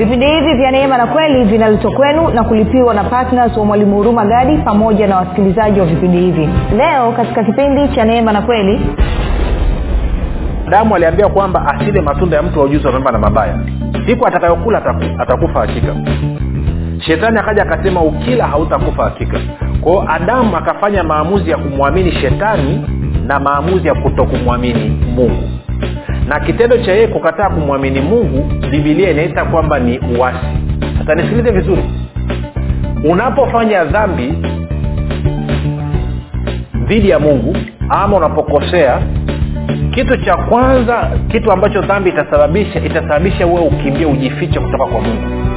vipindi hivi vya neema na kweli vinaletwa kwenu na kulipiwa na ptns wa mwalimu huruma gadi pamoja na wasikilizaji wa vipindi hivi. Leo katika kipindi cha neema na kweli adamu aliambia kwamba asile matunda ya mtu wa ujuzi wa mema na mabaya. Siku atakayokula ataku, atakufa hakika. Shetani akaja akasema ukila hautakufa hakika. Kwao adamu akafanya maamuzi ya kumwamini shetani na maamuzi ya kutokumwamini mungu na kitendo cha yeye kukataa kumwamini mungu bibilia inaita kwamba ni uwasi sasa nisikilize vizuri. Unapofanya dhambi dhidi ya mungu ama unapokosea kitu cha kwanza kitu ambacho dhambi itasababisha itasababisha wewe ukimbie ujifiche kutoka kwa mungu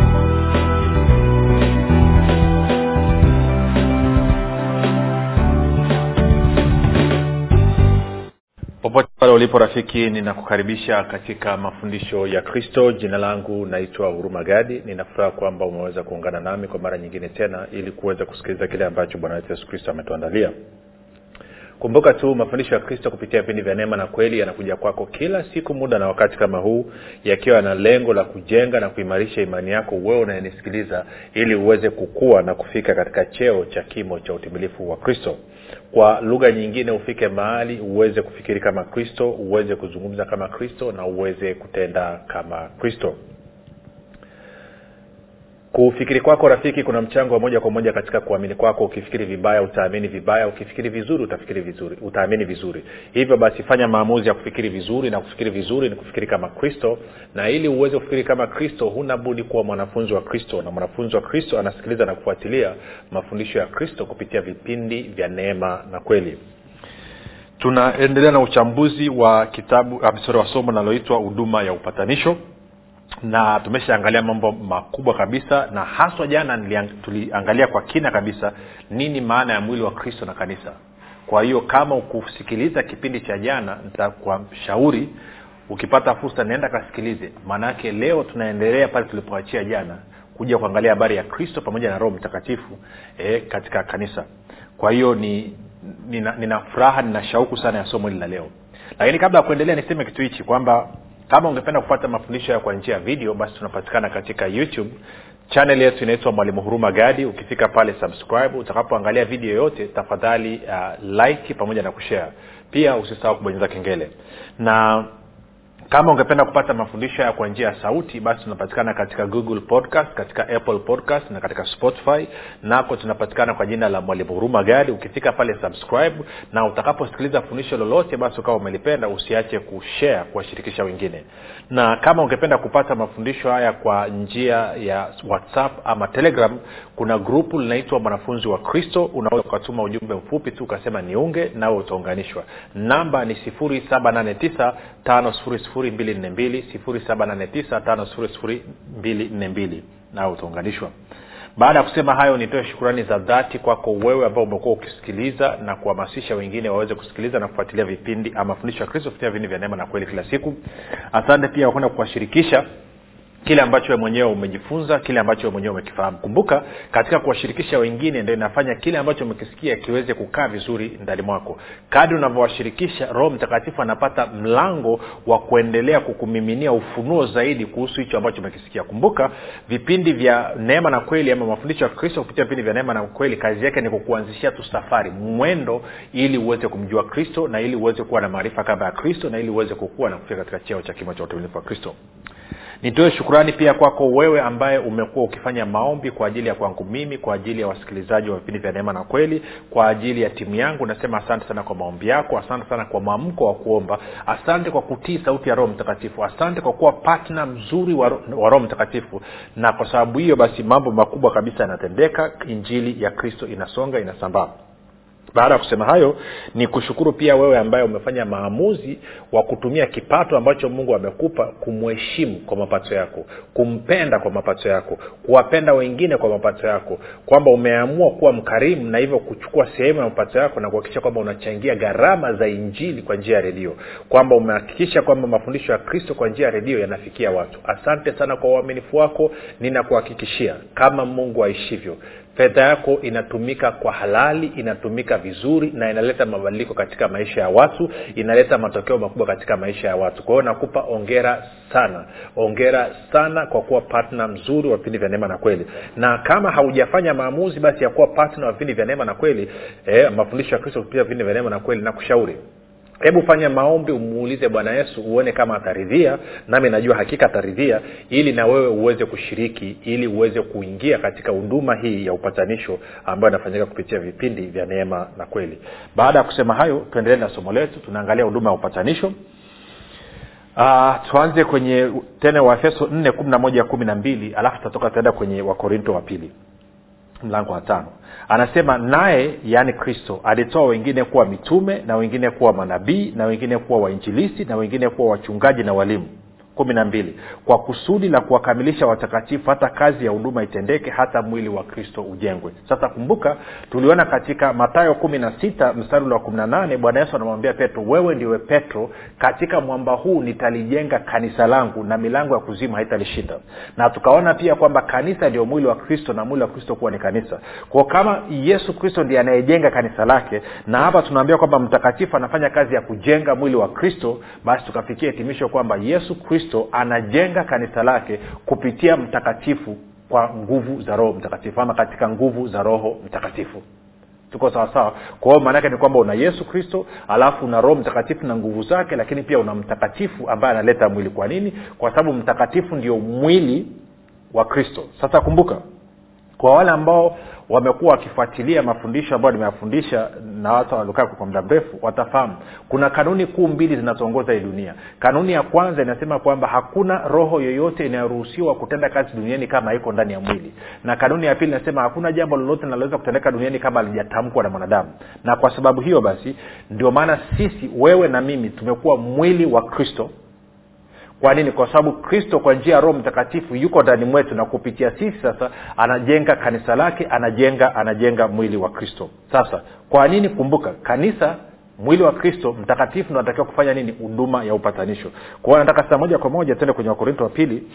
pale ulipo rafiki ninakukaribisha katika mafundisho ya kristo. Jina langu naitwa huruma gadi. Ninafuraha kwamba umeweza kuungana nami kwa mara nyingine tena ili kuweza kusikiliza kile ambacho bwana wetu yesu kristo ametuandalia. Kumbuka tu mafundisho ya kristo kupitia vipindi vya neema na kweli yanakuja kwako kila siku muda na wakati kama huu yakiwa na lengo la kujenga na kuimarisha imani yako wewe unayenisikiliza ili uweze kukua na kufika katika cheo cha kimo cha utimilifu wa kristo kwa lugha nyingine ufike mahali uweze kufikiri kama kristo uweze kuzungumza kama kristo na uweze kutenda kama kristo kufikiri kwako rafiki kuna mchango wa moja kwa moja katika kuamini kwako. Ukifikiri vibaya utaamini vibaya. Ukifikiri vizuri utafikiri vizuri utaamini vizuri. Hivyo basi fanya maamuzi ya kufikiri vizuri na kufikiri vizuri ni kufikiri kama kristo. Na ili uweze kufikiri kama kristo huna budi kuwa mwanafunzi wa kristo. Na mwanafunzi wa kristo anasikiliza na kufuatilia mafundisho ya kristo kupitia vipindi vya neema na kweli. Tunaendelea na uchambuzi wa kitabu msoro wa somo linaloitwa huduma ya upatanisho na tumeshaangalia mambo makubwa kabisa na haswa jana tuliangalia kwa kina kabisa nini maana ya mwili wa kristo na kanisa. Kwa hiyo kama ukusikiliza kipindi cha jana nitakwashauri ukipata fursa naenda kasikilize. Maanaake leo tunaendelea pale tulipoachia jana kuja kuangalia habari ya kristo pamoja na roho mtakatifu e, katika kanisa. Kwa hiyo ni nina, nina furaha nina shauku sana ya somo hili la leo. Lakini kabla ya kuendelea niseme kitu hichi kwamba kama ungependa kupata mafundisho hayo kwa njia ya video basi tunapatikana katika youtube. Chanel yetu inaitwa mwalimu huruma gadi. Ukifika pale subscribe. Utakapoangalia video yoyote tafadhali uh, like pamoja na kushare. Pia usisahau kubonyeza kengele. Na kama ungependa kupata mafundisho haya kwa njia ya sauti basi tunapatikana katika google podcast katika apple podcast na katika spotify. Nako tunapatikana kwa jina la mwalimu huruma gadi. Ukifika pale subscribe. Na utakaposikiliza fundisho lolote basi ukawa umelipenda usiache kushare kuwashirikisha wengine. Na kama ungependa kupata mafundisho haya kwa njia ya whatsapp ama telegram kuna grupu linaitwa mwanafunzi wa kristo. Unaweza ukatuma ujumbe mfupi tu ukasema niunge nawe utaunganishwa. Namba ni 789 5242 nawe utaunganishwa. Baada ya kusema hayo nitoe shukurani za dhati kwako wewe ambao umekuwa ukisikiliza na kuhamasisha wengine waweze kusikiliza na kufuatilia vipindi mafundisho ya kristo kupitia vipindi vya neema na kweli kila siku. Asante pia kwenda kuwashirikisha kile ambacho we mwenyewe umejifunza kile ambacho we mwenyewe umekifahamu. Kumbuka katika kuwashirikisha wengine ndo inafanya kile ambacho umekisikia kiweze kukaa vizuri ndani mwako. Kadi unavyowashirikisha roho mtakatifu anapata mlango wa kuendelea kukumiminia ufunuo zaidi kuhusu hicho ambacho umekisikia. Kumbuka vipindi vya neema na kweli ama mafundisho ya kristo kupitia vipindi vya neema na kweli kazi yake ni kukuanzishia tu safari mwendo ili uweze kumjua kristo na ili uweze kuwa na maarifa kama ya kristo na ili uweze kukua na kufika katika cheo cha kimo cha utumilifu wa kristo nitoe shukurani pia kwako wewe ambaye umekuwa ukifanya maombi kwa ajili ya kwangu mimi kwa ajili ya wasikilizaji wa vipindi vya neema na kweli kwa ajili ya timu yangu. Nasema asante sana kwa maombi yako asante sana kwa mwamko wa kuomba asante kwa kutii sauti ya roho mtakatifu asante kwa kuwa patna mzuri wa roho mtakatifu. Na kwa sababu hiyo basi mambo makubwa kabisa yanatendeka injili ya kristo inasonga inasambaa baada ya kusema hayo ni kushukuru pia wewe ambaye umefanya maamuzi wa kutumia kipato ambacho mungu amekupa kumheshimu kwa mapato yako kumpenda kwa mapato yako kuwapenda wengine kwa mapato yako kwamba umeamua kuwa mkarimu na hivyo kuchukua sehemu ya mapato yako na kuhakikisha kwamba unachangia gharama za injili kwa njia ya redio kwamba umehakikisha kwamba mafundisho ya kristo kwa njia ya redio yanafikia watu. Asante sana kwa uaminifu wako ninakuhakikishia kama mungu aishivyo fedha yako inatumika kwa halali inatumika vizuri na inaleta mabadiliko katika maisha ya watu inaleta matokeo makubwa katika maisha ya watu. Kwa hiyo nakupa ongera sana. Ongera sana kwa kuwa patna mzuri wa vipindi vya neema na kweli. Na kama haujafanya maamuzi basi ya kuwa patna wa vipindi vya neema na kweli eh, mafundisho ya kristo kupitia vipindi vya neema na kweli na kushauri hebu fanya maombi umuulize bwana yesu uone kama ataridhia nami najua hakika ataridhia ili na wewe uweze kushiriki ili uweze kuingia katika huduma hii ya upatanisho ambayo inafanyika kupitia vipindi vya neema na kweli. Baada ya kusema hayo tuendelee na somo letu tunaangalia huduma ya upatanisho. Uh, tuanze kwenye tena waefeso nne kumi na moja kumi na mbili alafu tutatoka tutaenda kwenye wakorinto wa pili mlango wa tano. Anasema naye yaani kristo alitoa wengine kuwa mitume na wengine kuwa manabii na wengine kuwa wainjilisi na wengine kuwa wachungaji na walimu kumi na mbili. Kwa kusudi la kuwakamilisha watakatifu hata kazi ya huduma itendeke hata mwili wa kristo ujengwe. Sasa kumbuka tuliona katika matayo kumi na sita mstari ule wa kumi na nane bwana yesu anamwambia petro wewe ndiwe petro katika mwamba huu nitalijenga kanisa langu na milango ya kuzima haitalishinda. Na tukaona pia kwamba kanisa ndio mwili wa kristo na mwili wa kristo kuwa ni kanisa. Kwao kama yesu kristo ndiye anayejenga kanisa lake na hapa tunaambia kwamba mtakatifu anafanya kazi ya kujenga mwili wa kristo basi tukafikia hitimisho kwamba yesu kristo anajenga kanisa lake kupitia mtakatifu kwa nguvu za roho mtakatifu ama katika nguvu za roho mtakatifu. Tuko sawasawa kwa hiyo maanaake ni kwamba una yesu kristo alafu una roho mtakatifu na nguvu zake lakini pia una mtakatifu ambaye analeta mwili. Kwa nini? Kwa sababu mtakatifu ndio mwili wa kristo. Sasa kumbuka kwa wale ambao wamekuwa wakifuatilia mafundisho ambayo nimeyafundisha na watu waliokaa kwa muda mrefu watafahamu. Kuna kanuni kuu mbili zinazoongoza hii dunia. Kanuni ya kwanza inasema kwamba hakuna roho yoyote inayoruhusiwa kutenda kazi duniani kama iko ndani ya mwili. Na kanuni ya pili inasema hakuna jambo lolote linaloweza kutendeka duniani kama alijatamkwa na mwanadamu. Na kwa sababu hiyo basi ndio maana sisi wewe na mimi tumekuwa mwili wa kristo kwa nini? Kwa sababu kristo kwa njia ya roho mtakatifu yuko ndani mwetu na kupitia sisi sasa anajenga kanisa lake anajenga anajenga mwili wa kristo. Sasa kwa nini? Kumbuka kanisa mwili wa kristo mtakatifu ndo anatakiwa kufanya nini? Huduma ya upatanisho. Kwa hiyo nataka saa moja kwa moja tende kwenye wakorinto wa pili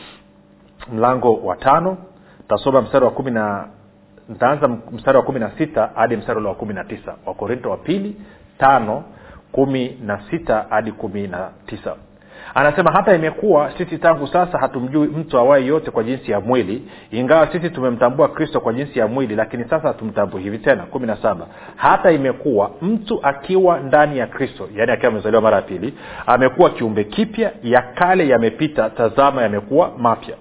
mlango wa tano. Tasoma mstari wa kumi na ntaanza mstari wa kumi na sita hadi mstari ule wa kumi na tisa. Wakorinto wa pili tano kumi na sita hadi kumi na tisa anasema hata imekuwa sisi tangu sasa hatumjui mtu awaye yote kwa jinsi ya mwili ingawa sisi tumemtambua kristo kwa jinsi ya mwili lakini sasa hatumtambui hivi tena. Kumi na saba. Hata imekuwa mtu akiwa ndani ya kristo yaani akiwa amezaliwa mara ya pili amekuwa kiumbe kipya ya kale yamepita tazama yamekuwa mapya.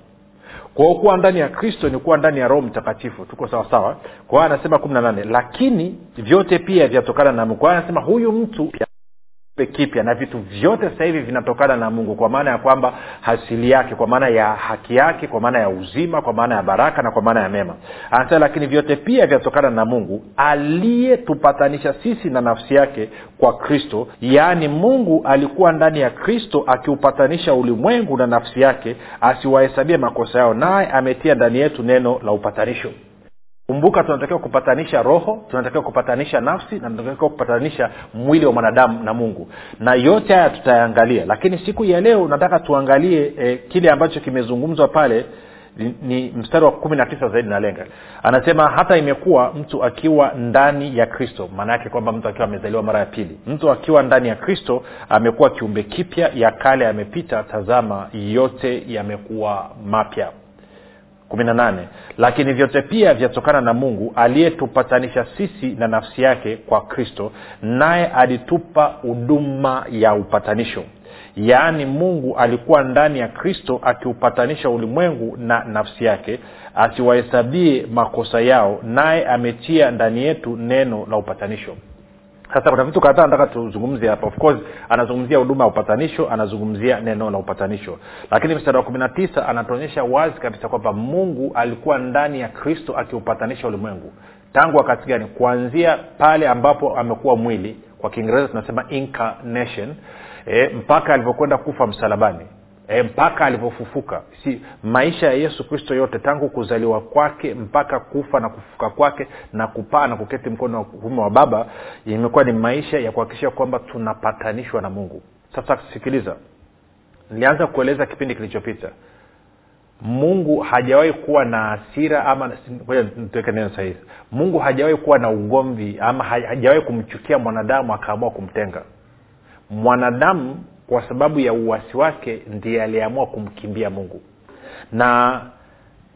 Kwao kuwa ndani ya kristo ni kuwa ndani ya roho mtakatifu tuko sawasawa kwa hiyo anasema kumi na nane. Lakini vyote pia vyatokana na mungu. Anasema huyu mtu kipya na vitu vyote sasa hivi vinatokana na mungu kwa maana ya kwamba asili yake kwa maana ya haki yake kwa maana ya uzima kwa maana ya baraka na kwa maana ya mema. Anasema lakini vyote pia vinatokana na mungu aliyetupatanisha sisi na nafsi yake kwa kristo. Yaani mungu alikuwa ndani ya kristo akiupatanisha ulimwengu na nafsi yake asiwahesabie makosa yao naye ametia ndani yetu neno la upatanisho kumbuka tunatakiwa kupatanisha roho tunatakiwa kupatanisha nafsi na tunatakiwa kupatanisha mwili wa mwanadamu na mungu. Na yote haya tutayaangalia. Lakini siku ya leo nataka tuangalie eh, kile ambacho kimezungumzwa pale ni, ni mstari wa kumi na tisa zaidi nalenga. Anasema hata imekuwa mtu akiwa ndani ya kristo. Maana yake kwamba mtu akiwa amezaliwa mara ya pili. Mtu akiwa ndani ya kristo amekuwa kiumbe kipya ya kale yamepita tazama yote yamekuwa mapya kumi na nane. Lakini vyote pia vyatokana na mungu aliyetupatanisha sisi na nafsi yake kwa kristo naye alitupa huduma ya upatanisho. Yaani mungu alikuwa ndani ya kristo akiupatanisha ulimwengu na nafsi yake asiwahesabie makosa yao naye ametia ndani yetu neno la upatanisho sasa kuna vitu kadhaa nataka tuzungumzie hapa. Of course anazungumzia huduma ya upatanisho anazungumzia neno la upatanisho. Lakini mstari wa kumi na tisa anatuonyesha wazi kabisa kwamba mungu alikuwa ndani ya kristo akiupatanisha ulimwengu. Tangu wakati gani? Kuanzia pale ambapo amekuwa mwili kwa kiingereza tunasema incarnation e, mpaka alivyokwenda kufa msalabani e, mpaka alivyofufuka si maisha ya yesu kristo yote tangu kuzaliwa kwake mpaka kufa na kufufuka kwake na kupaa na kuketi mkono wa kuume wa baba imekuwa ni maisha ya kuhakikisha kwamba tunapatanishwa na mungu. Sasa sikiliza. Nilianza kueleza kipindi kilichopita. Mungu hajawahi kuwa na hasira ama tuweke neno sahihi. Mungu hajawahi kuwa na ugomvi ama hajawahi kumchukia mwanadamu akaamua kumtenga. Mwanadamu kwa sababu ya uwasi wake ndiye aliyeamua kumkimbia mungu. Na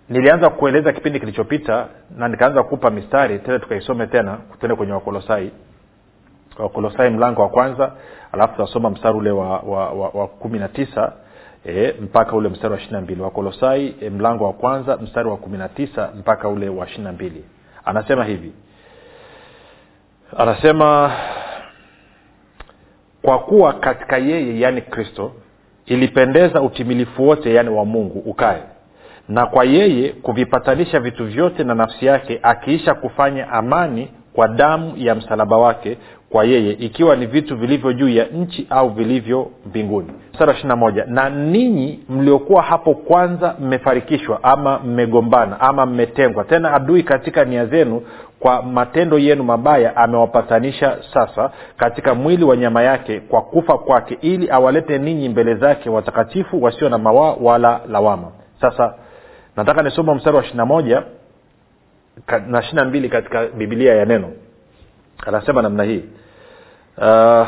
nilianza kueleza kipindi kilichopita na nikaanza kupa mistari tena tukaisome tena tuende kwenye wakolosai. Wakolosai mlango wa kwanza alafu tutasoma mstari ule wa, wa, wa, wa kumi na tisa e, mpaka ule mstari wa ishiri na mbili. Wakolosai e, mlango wa kwanza mstari wa kumi na tisa mpaka ule wa ishiri na mbili. Anasema hivi. Anasema kwa kuwa katika yeye yaani kristo ilipendeza utimilifu wote yaani wa mungu ukae. Na kwa yeye kuvipatanisha vitu vyote na nafsi yake akiisha kufanya amani kwa damu ya msalaba wake kwa yeye ikiwa ni vitu vilivyo juu ya nchi au vilivyo mbinguni. Moja na ninyi mliokuwa hapo kwanza mmefarikishwa ama mmegombana ama mmetengwa tena adui katika nia zenu kwa matendo yenu mabaya amewapatanisha sasa katika mwili wa nyama yake kwa kufa kwake ili awalete ninyi mbele zake watakatifu wasio na mawaa wala lawama. Sasa nataka nisoma mstari wa ishirina moja na ishirina mbili katika bibilia ya neno. Anasema namna hii. Uh,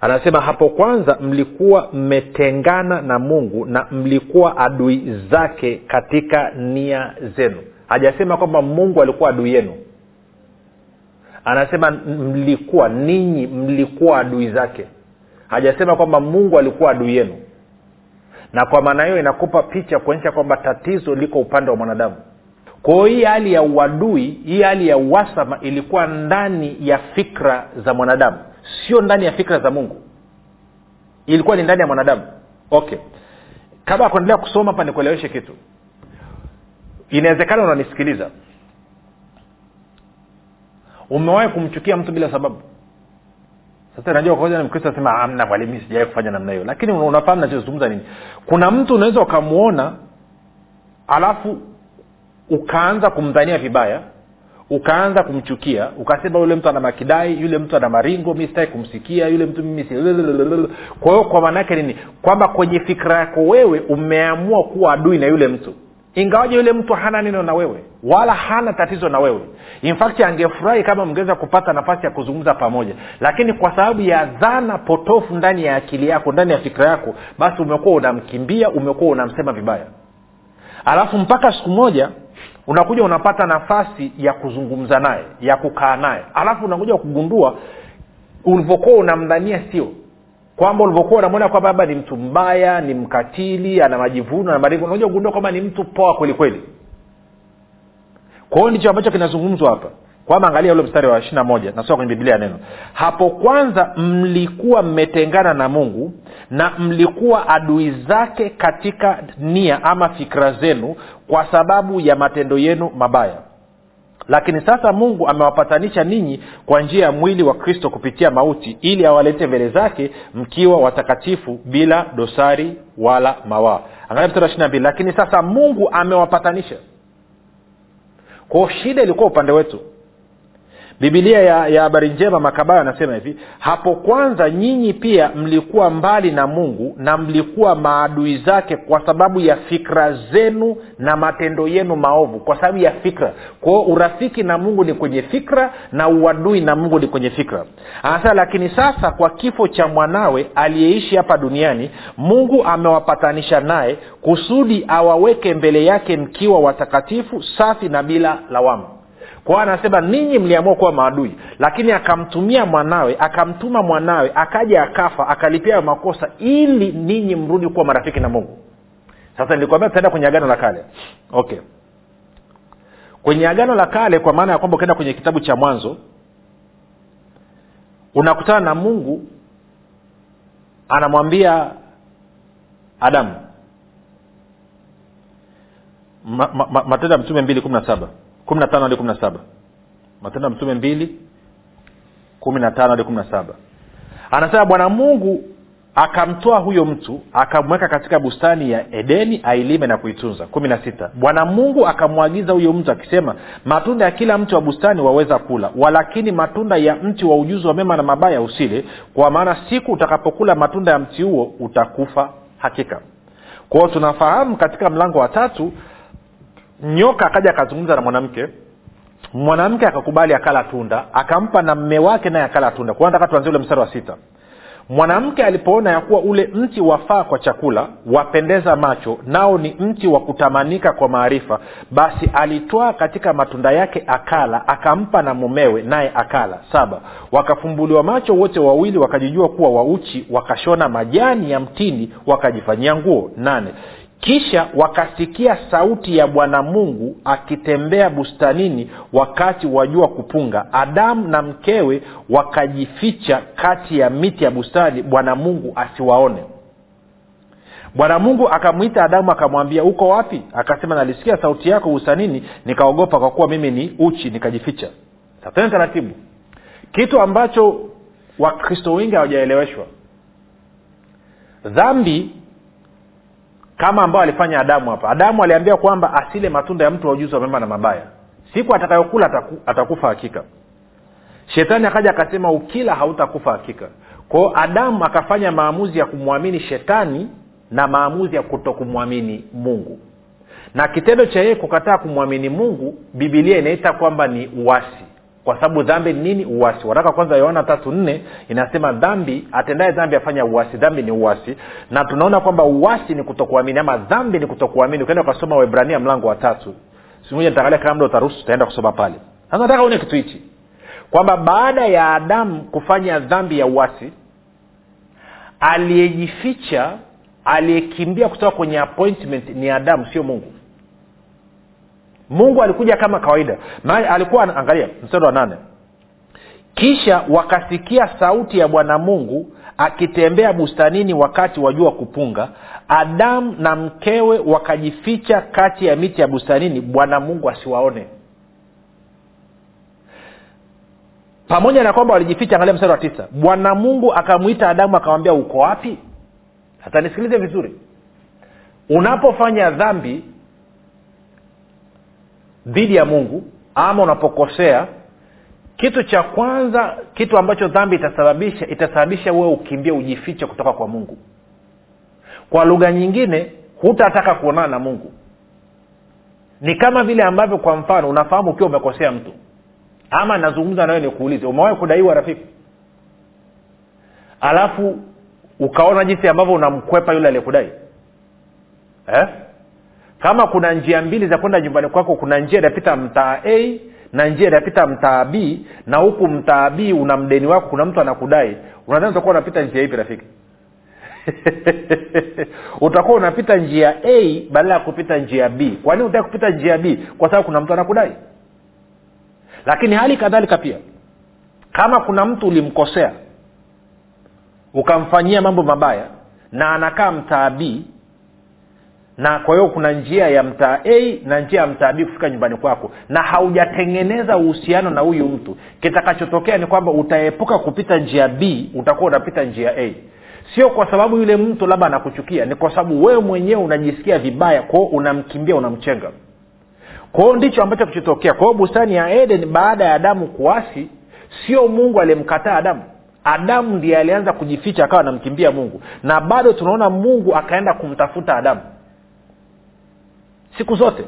anasema hapo kwanza mlikuwa mmetengana na mungu na mlikuwa adui zake katika nia zenu. Hajasema kwamba mungu alikuwa adui yenu. Anasema mlikuwa ninyi mlikuwa adui zake. Hajasema kwamba mungu alikuwa adui yenu. Na kwa maana hiyo inakupa picha kuonyesha kwamba tatizo liko upande wa mwanadamu kwa hii hali ya uadui hii hali ya uwasama ilikuwa ndani ya fikra za mwanadamu sio ndani ya fikra za mungu. Ilikuwa ni ndani ya mwanadamu. Okay. Kabla ya kuendelea kusoma hapa nikueleweshe kitu. Inawezekana unanisikiliza. Umewahi kumchukia mtu bila sababu? Sasa najua kaja mkristo asema amna mwalimu sijawai kufanya namna hiyo. Lakini unafahamu nachozungumza nini? Kuna mtu unaweza ukamwona alafu ukaanza kumdhania vibaya ukaanza kumchukia ukasema yule mtu ana makidai yule mtu ana maringo mi sitaki kumsikia yule mtu mimi si kwa hiyo kwa maana yake nini? Kwamba kwenye fikra yako wewe umeamua kuwa adui na yule mtu. Ingawaja yule mtu hana neno na wewe wala hana tatizo na wewe. In angefurahi kama mngeweza kupata nafasi ya kuzungumza pamoja. Lakini kwa sababu ya dhana potofu ndani ya akili yako ndani ya fikira yako basi umekuwa unamkimbia umekuwa unamsema vibaya. Alafu mpaka siku moja unakuja unapata nafasi ya kuzungumza naye ya kukaa naye. Alafu unakuja kugundua ulivyokuwa unamdhania sio. Kwamba ulivyokuwa unamwona kwamba labda ni mtu mbaya ni mkatili ana majivuno na maringo unakuja kugundua kwamba ni mtu poa kwelikweli kwa hiyo ndicho ambacho kinazungumzwa hapa kwamba angalia ule mstari wa ishiri moja. Nasoma kwenye biblia ya neno. Hapo kwanza mlikuwa mmetengana na mungu na mlikuwa adui zake katika nia ama fikra zenu kwa sababu ya matendo yenu mabaya. Lakini sasa mungu amewapatanisha ninyi kwa njia ya mwili wa kristo kupitia mauti ili awalete mbele zake mkiwa watakatifu bila dosari wala mawaa. Angalia mstari wa ishiri mbili. Lakini sasa mungu amewapatanisha. Kwao shida ilikuwa upande wetu bibilia ya habari njema makabayo anasema hivi hapo kwanza nyinyi pia mlikuwa mbali na mungu na mlikuwa maadui zake kwa sababu ya fikra zenu na matendo yenu maovu. Kwa sababu ya fikra. Kwao urafiki na mungu ni kwenye fikra na uadui na mungu ni kwenye fikra. Anasema lakini sasa kwa kifo cha mwanawe aliyeishi hapa duniani mungu amewapatanisha naye kusudi awaweke mbele yake mkiwa watakatifu safi na bila lawama kwa hiyo anasema ninyi mliamua kuwa maadui. Lakini akamtumia mwanawe akamtuma mwanawe akaja akafa akalipia hayo makosa ili ninyi mrudi kuwa marafiki na mungu. Sasa nilikwambia tutaenda kwenye agano la kale. Okay. Kwenye agano la kale kwa maana ya kwamba ukienda kwenye kitabu cha mwanzo unakutana na mungu anamwambia adamu. Ma, ma, ma, matendo ya mtume mbili kumi na saba kumi na tano hadi kumi na saba. Matendo ya mtume mbili kumi na tano hadi kumi na saba. Anasema bwana mungu akamtoa huyo mtu akamweka katika bustani ya edeni ailime na kuitunza. Kumi na sita. Bwana mungu akamwagiza huyo mtu akisema matunda ya kila mti wa bustani waweza kula walakini matunda ya mti wa ujuzi wa mema na mabaya usile kwa maana siku utakapokula matunda ya mti huo utakufa hakika. Kwao tunafahamu katika mlango wa tatu nyoka akaja akazungumza na mwanamke. Mwanamke akakubali akala tunda akampa na mme wake naye akala tunda. Kwa nataka tuanzie ule mstari wa sita. Mwanamke alipoona ya kuwa ule mti wafaa kwa chakula wapendeza macho nao ni mti wa kutamanika kwa maarifa basi alitwaa katika matunda yake akala akampa na mumewe naye akala. Saba. Wakafumbuliwa macho wote wawili wakajijua kuwa wauchi wakashona majani ya mtini wakajifanyia nguo. Nane kisha wakasikia sauti ya bwana mungu akitembea bustanini wakati wa jua kupunga. Adamu na mkewe wakajificha kati ya miti ya bustani bwana mungu asiwaone. Bwana mungu akamwita adamu akamwambia uko wapi? Akasema nalisikia sauti yako bustanini nikaogopa kwa kuwa mimi ni uchi nikajificha. Satene taratibu. Kitu ambacho wakristo wengi hawajaeleweshwa. Dhambi kama ambao alifanya adamu hapa. Adamu aliambia kwamba asile matunda ya mtu wa ujuzi wa mema na mabaya. Siku atakayokula ataku, atakufa hakika. Shetani akaja akasema ukila hautakufa hakika. Kwao adamu akafanya maamuzi ya kumwamini shetani na maamuzi ya kutokumwamini mungu. Na kitendo cha yeye kukataa kumwamini mungu bibilia inaita kwamba ni uasi kwa sababu dhambi ni nini? Uwasi. Waraka kwanza yohana tatu nne inasema dhambi atendaye dhambi afanya uwasi. Dhambi ni uwasi. Na tunaona kwamba uwasi ni kutokuamini ama dhambi ni kutokuamini. Ukaenda ukasoma webrania mlango wa tatu. Simoja nitaangalia kama mda utaruhusu utaenda kusoma pale. Sasa nataka une kitu hichi. Kwamba baada ya adamu kufanya dhambi ya uwasi aliyejificha aliyekimbia kutoka kwenye appointment ni adamu sio mungu mungu alikuja kama kawaida. Maana alikuwa angalia mstari wa nane. Kisha wakasikia sauti ya bwana mungu akitembea bustanini wakati wa jua kupunga. Adamu na mkewe wakajificha kati ya miti ya bustanini bwana mungu asiwaone. Pamoja na kwamba walijificha angalia mstari wa tisa. Bwana mungu akamwita adamu akamwambia uko wapi? Hata nisikilize vizuri. Unapofanya dhambi dhidi ya mungu ama unapokosea kitu cha kwanza kitu ambacho dhambi itasababisha itasababisha wewe ukimbie ujifiche kutoka kwa mungu. Kwa lugha nyingine hutataka kuonana na mungu. Ni kama vile ambavyo kwa mfano unafahamu ukiwa umekosea mtu. Ama nazungumza nawe nikuulize umewahi kudaiwa rafiki? Alafu ukaona jinsi ambavyo unamkwepa yule aliyekudai? Eh? Kama kuna njia mbili za kwenda nyumbani kwako kuna njia inapita mtaa a na njia inapita mtaa b na huku mtaa b una mdeni wako kuna mtu anakudai unadhani utakuwa unapita njia ipi rafiki? Utakuwa unapita njia a badala ya kupita njia b. Kwa nini utaki kupita njia b? Kwa sababu kuna mtu anakudai. Lakini hali kadhalika pia kama kuna mtu ulimkosea ukamfanyia mambo mabaya na anakaa mtaa b na kwa hiyo kuna njia ya mtaa a na njia ya mtaa b kufika nyumbani kwako. Na haujatengeneza uhusiano na huyu mtu. Kitakachotokea ni kwamba utaepuka kupita njia b utakuwa unapita njia a. Sio kwa sababu yule mtu labda anakuchukia ni kwa sababu wewe mwenyewe unajisikia vibaya kwao unamkimbia unamchenga. Kwao ndicho ambacho kichotokea kwa hiyo bustani ya eden baada ya adamu kuasi sio mungu aliyemkataa adamu. Adamu ndiye alianza kujificha akawa anamkimbia mungu. Na bado tunaona mungu akaenda kumtafuta adamu siku zote.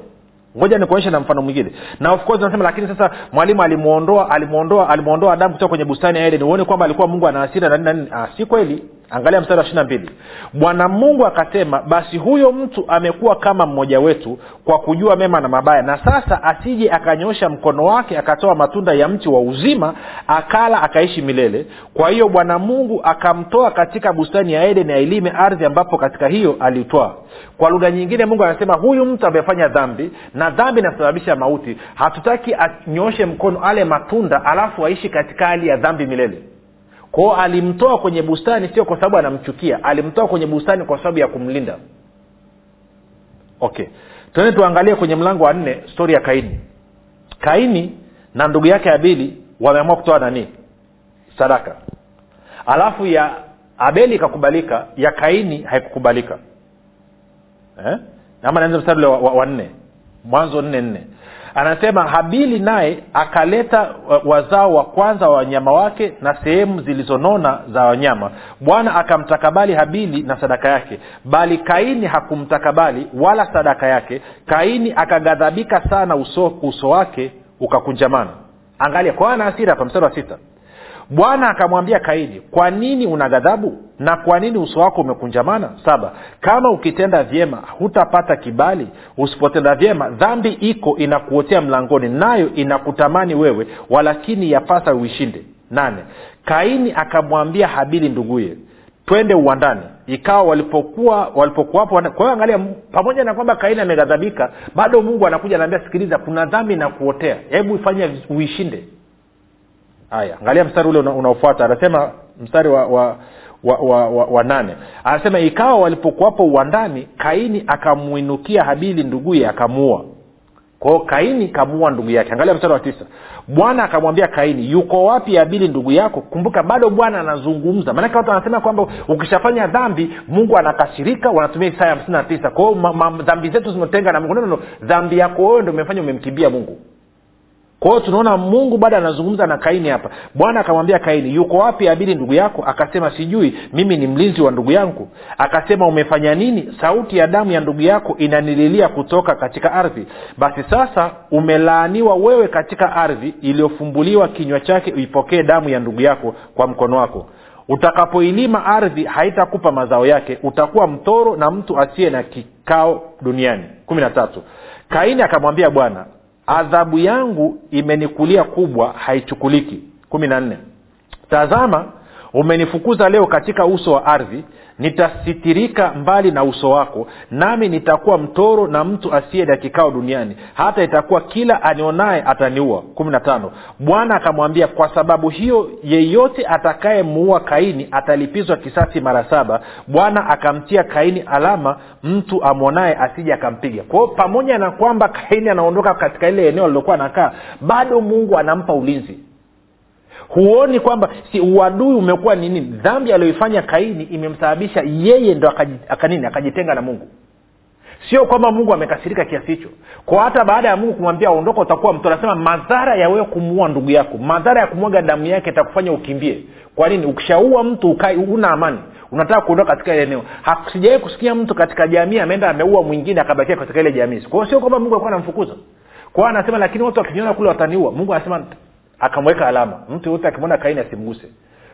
Ngoja nikuonyeshe na mfano mwingine. Na of course nasema lakini sasa mwalimu alimuondoa alimuondoa alimuondoa adamu kutoka kwenye bustani ya eden. Uone kwamba alikuwa mungu ana hasira na nini na nini. Ah, si kweli angalia mstari wa ishiri mbili. Bwana mungu akasema basi huyo mtu amekuwa kama mmoja wetu kwa kujua mema na mabaya na sasa asije akanyosha mkono wake akatoa matunda ya mti wa uzima akala akaishi milele. Kwa hiyo bwana mungu akamtoa katika bustani ya edeni ailime ardhi ambapo katika hiyo alitwaa. Kwa lugha nyingine mungu anasema huyu mtu amefanya dhambi na dhambi inasababisha mauti. Hatutaki anyoshe mkono ale matunda alafu aishi katika hali ya dhambi milele kwao alimtoa kwenye bustani sio kwa sababu anamchukia alimtoa kwenye bustani kwa sababu ya kumlinda. Okay. Tuende tuangalie kwenye mlango wa nne stori ya kaini. Kaini na ndugu yake abili wameamua kutoa nani? Sadaka. Alafu ya abeli ikakubalika ya kaini haikukubalika. Eh? ama naanza mstari ule wa, wa, wa nne. Mwanzo nne nne anasema habili naye akaleta wazao wa kwanza wa wanyama wake na sehemu zilizonona za wanyama. Bwana akamtakabali habili na sadaka yake. Bali kaini hakumtakabali wala sadaka yake. Kaini akaghadhabika sana uso, uso wake ukakunjamana. Angalia kwa ana hasira hapa mstari wa sita. Bwana akamwambia kaini kwa nini una ghadhabu na kwa nini uso wako umekunjamana? Saba kama ukitenda vyema hutapata kibali. Usipotenda vyema dhambi iko inakuotea mlangoni nayo inakutamani wewe walakini yapasa uishinde. Nane kaini akamwambia habili nduguye twende uwandani. Ikawa walipokuwa walipokuwapo kwa hiyo angalia pamoja na kwamba kaini ameghadhabika bado mungu anakuja anaambia sikiliza kuna dhambi inakuotea. Hebu ifanye uishinde. Haya angalia mstari ule unaofuata. Anasema mstari wa, wa wa, wa, wa, nane. Anasema ikawa walipokuwapo uwandani kaini akamwinukia habili nduguye akamuua kwao kaini kamuua ndugu yake. Angalia mstari wa tisa. Bwana akamwambia kaini yuko wapi habili ndugu yako? Kumbuka bado bwana anazungumza. Maanake watu wanasema kwamba ukishafanya dhambi mungu anakasirika wanatumia isaya hamsini na tisa. Kwao dhambi zetu zimetenga na mungu. Nono dhambi yako wewe ndo umefanya umemkimbia mungu kwa tunaona mungu bado anazungumza na kaini hapa. Bwana akamwambia kaini yuko wapi abili ndugu yako? Akasema sijui mimi ni mlinzi wa ndugu yangu. Akasema umefanya nini? Sauti ya damu ya ndugu yako inanililia kutoka katika ardhi. Basi sasa umelaaniwa wewe katika ardhi iliyofumbuliwa kinywa chake uipokee damu ya ndugu yako kwa mkono wako. Utakapoilima ardhi haitakupa mazao yake. Utakuwa mtoro na mtu asiye na kikao duniani. Kumi na tatu. Kaini akamwambia bwana adhabu yangu imenikulia kubwa haichukuliki. Kumi na nne. Tazama umenifukuza leo katika uso wa ardhi nitasitirika mbali na uso wako nami nitakuwa mtoro na mtu asiye dakikao duniani. Hata itakuwa kila anionaye ataniua. Kumi na tano. Bwana akamwambia kwa sababu hiyo yeyote atakayemuua kaini atalipizwa kisasi mara saba. Bwana akamtia kaini alama mtu amwonaye asije akampiga. Kwao pamoja na kwamba kaini anaondoka katika ile eneo alilokuwa anakaa bado mungu anampa ulinzi huoni kwamba si uadui umekuwa nini? Dhambi aliyoifanya kaini imemsababisha yeye ndo akanini akajitenga na mungu. Sio kwamba mungu amekasirika kiasi hicho. Kwa hata baada ya mungu kumwambia aondoka utakuwa mtu anasema madhara ya wewe kumuua ndugu yako madhara ya kumwaga damu yake itakufanya ukimbie. Kwa nini? Ukishaua mtu ukai una amani. Unataka kuondoka katika ile eneo. Sijawai kusikia mtu katika jamii ameenda ameua mwingine akabakia katika ile jamii. Kwa sio kwamba mungu alikuwa anamfukuza. Kwao anasema lakini watu wakiniona kule wataniua. Mungu anasema akamweka alama. Mtu yoyote akimwona kaini asimguse.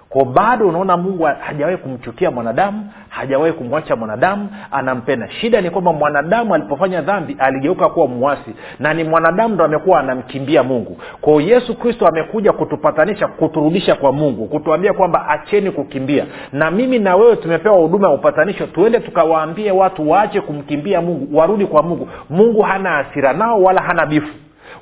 Ko bado unaona mungu hajawahi kumchukia mwanadamu hajawahi kumwacha mwanadamu anampenda. Shida ni kwamba mwanadamu alipofanya dhambi aligeuka kuwa mwasi. Na ni mwanadamu ndo amekuwa anamkimbia mungu. Kwao yesu kristo amekuja kutupatanisha kuturudisha kwa mungu. Kutuambia kwamba acheni kukimbia. Na mimi na wewe tumepewa huduma ya upatanisho. Tuende tukawaambie watu waache kumkimbia mungu warudi kwa mungu. Mungu hana hasira nao wala hana bifu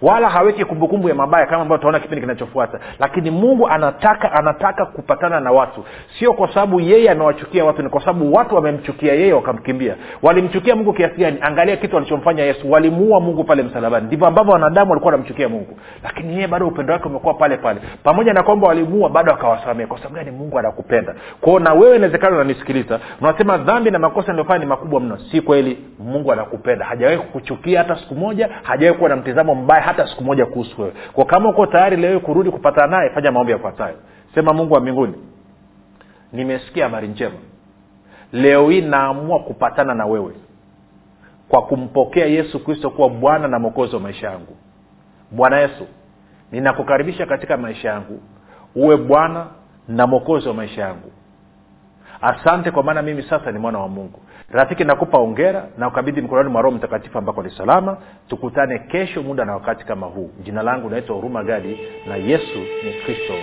wala haweki kumbukumbu ya mabaya kama ambayo tunaona kipindi kinachofuata. Lakini mungu anataka anataka kupatana na watu. Sio kwa sababu yeye amewachukia watu ni kwa sababu watu wamemchukia yeye wakamkimbia. Walimchukia mungu kiasi gani? Angalia kitu alichomfanya yesu. Walimuua mungu pale msalabani. Ndivyo ambavyo wanadamu walikuwa wanamchukia mungu. Lakini yeye bado upendo wake umekuwa pale pale. Pamoja na kwamba walimuua bado akawasamea kwa sababu gani? Mungu anakupenda. Kwao na wewe inawezekana unanisikiliza. Unasema dhambi na makosa niliofanya ni makubwa mno. Si kweli. Mungu anakupenda. Hajawahi kukuchukia hata siku moja. Hajawahi kuwa na mtizamo mbaya hata siku moja kuhusu wewe. Kwa kama uko tayari leo kurudi kupatana naye fanya maombi yafuatayo. Sema mungu wa mbinguni nimesikia habari njema. Leo hii naamua kupatana na wewe kwa kumpokea yesu kristo kuwa bwana na mwokozi wa maisha yangu. Bwana yesu ninakukaribisha katika maisha yangu. Uwe bwana na mwokozi wa maisha yangu. Asante kwa maana mimi sasa ni mwana wa mungu rafiki nakupa ongera na ukabidhi mkononi mwa roho mtakatifu ambako ni salama. Tukutane kesho muda na wakati kama huu. Jina langu naitwa huruma gadi na yesu ni kristo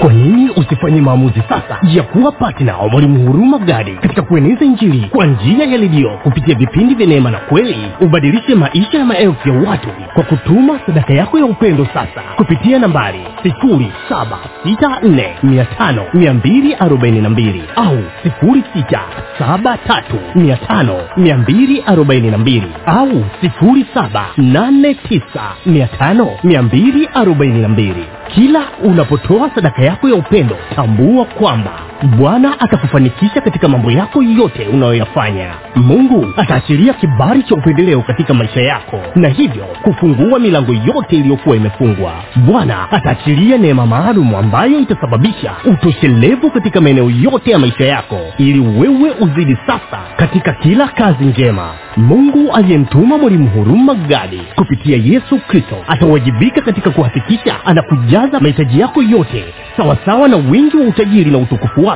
kwa nini usifanye maamuzi sasa ya kuwa patna wa mwalimu huruma gadi katika kueneza injili kwa njia ya redio kupitia vipindi vya neema na kweli? Ubadilishe maisha ya maelfu ya watu kwa kutuma sadaka yako ya upendo sasa kupitia nambari 7645242 au 6735242 au 7895242 kila unapotoa sadaka yako ya upendo tambua kwamba bwana atakufanikisha katika mambo yako yote unayoyafanya. Mungu ataashiria kibari cha upendeleo katika maisha yako na hivyo kufungua milango yote iliyokuwa imefungwa. Bwana ataachilia neema maalumu ambayo itasababisha utoshelevu katika maeneo yote ya maisha yako ili wewe uzidi sasa katika kila kazi njema. Mungu aliyemtuma mwalimu huruma gadi kupitia yesu kristo atawajibika katika kuhakikisha anakujaza mahitaji yako yote sawasawa na wingi wa utajiri na utukufu wake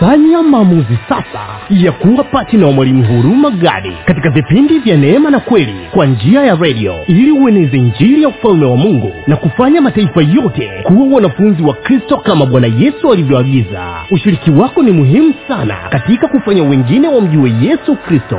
fanya maamuzi sasa ya kuwa patina wa mwalimu huruma gadi katika vipindi vya neema na kweli kwa njia ya redio ili ueneze njiri ya ufalme wa mungu na kufanya mataifa yote kuwa wanafunzi wa kristo kama bwana yesu alivyoagiza. Ushiriki wako ni muhimu sana katika kufanya wengine wamjue yesu kristo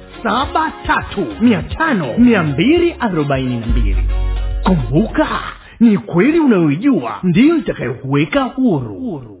saba tatu mia tano kumbuka ni kweli unayoijua ndiyo itakayokuweka huru,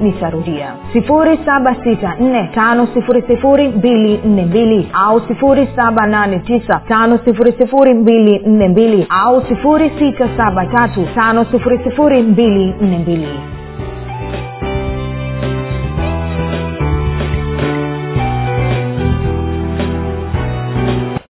nitarudia. 7645242 au 7895242 au 6735242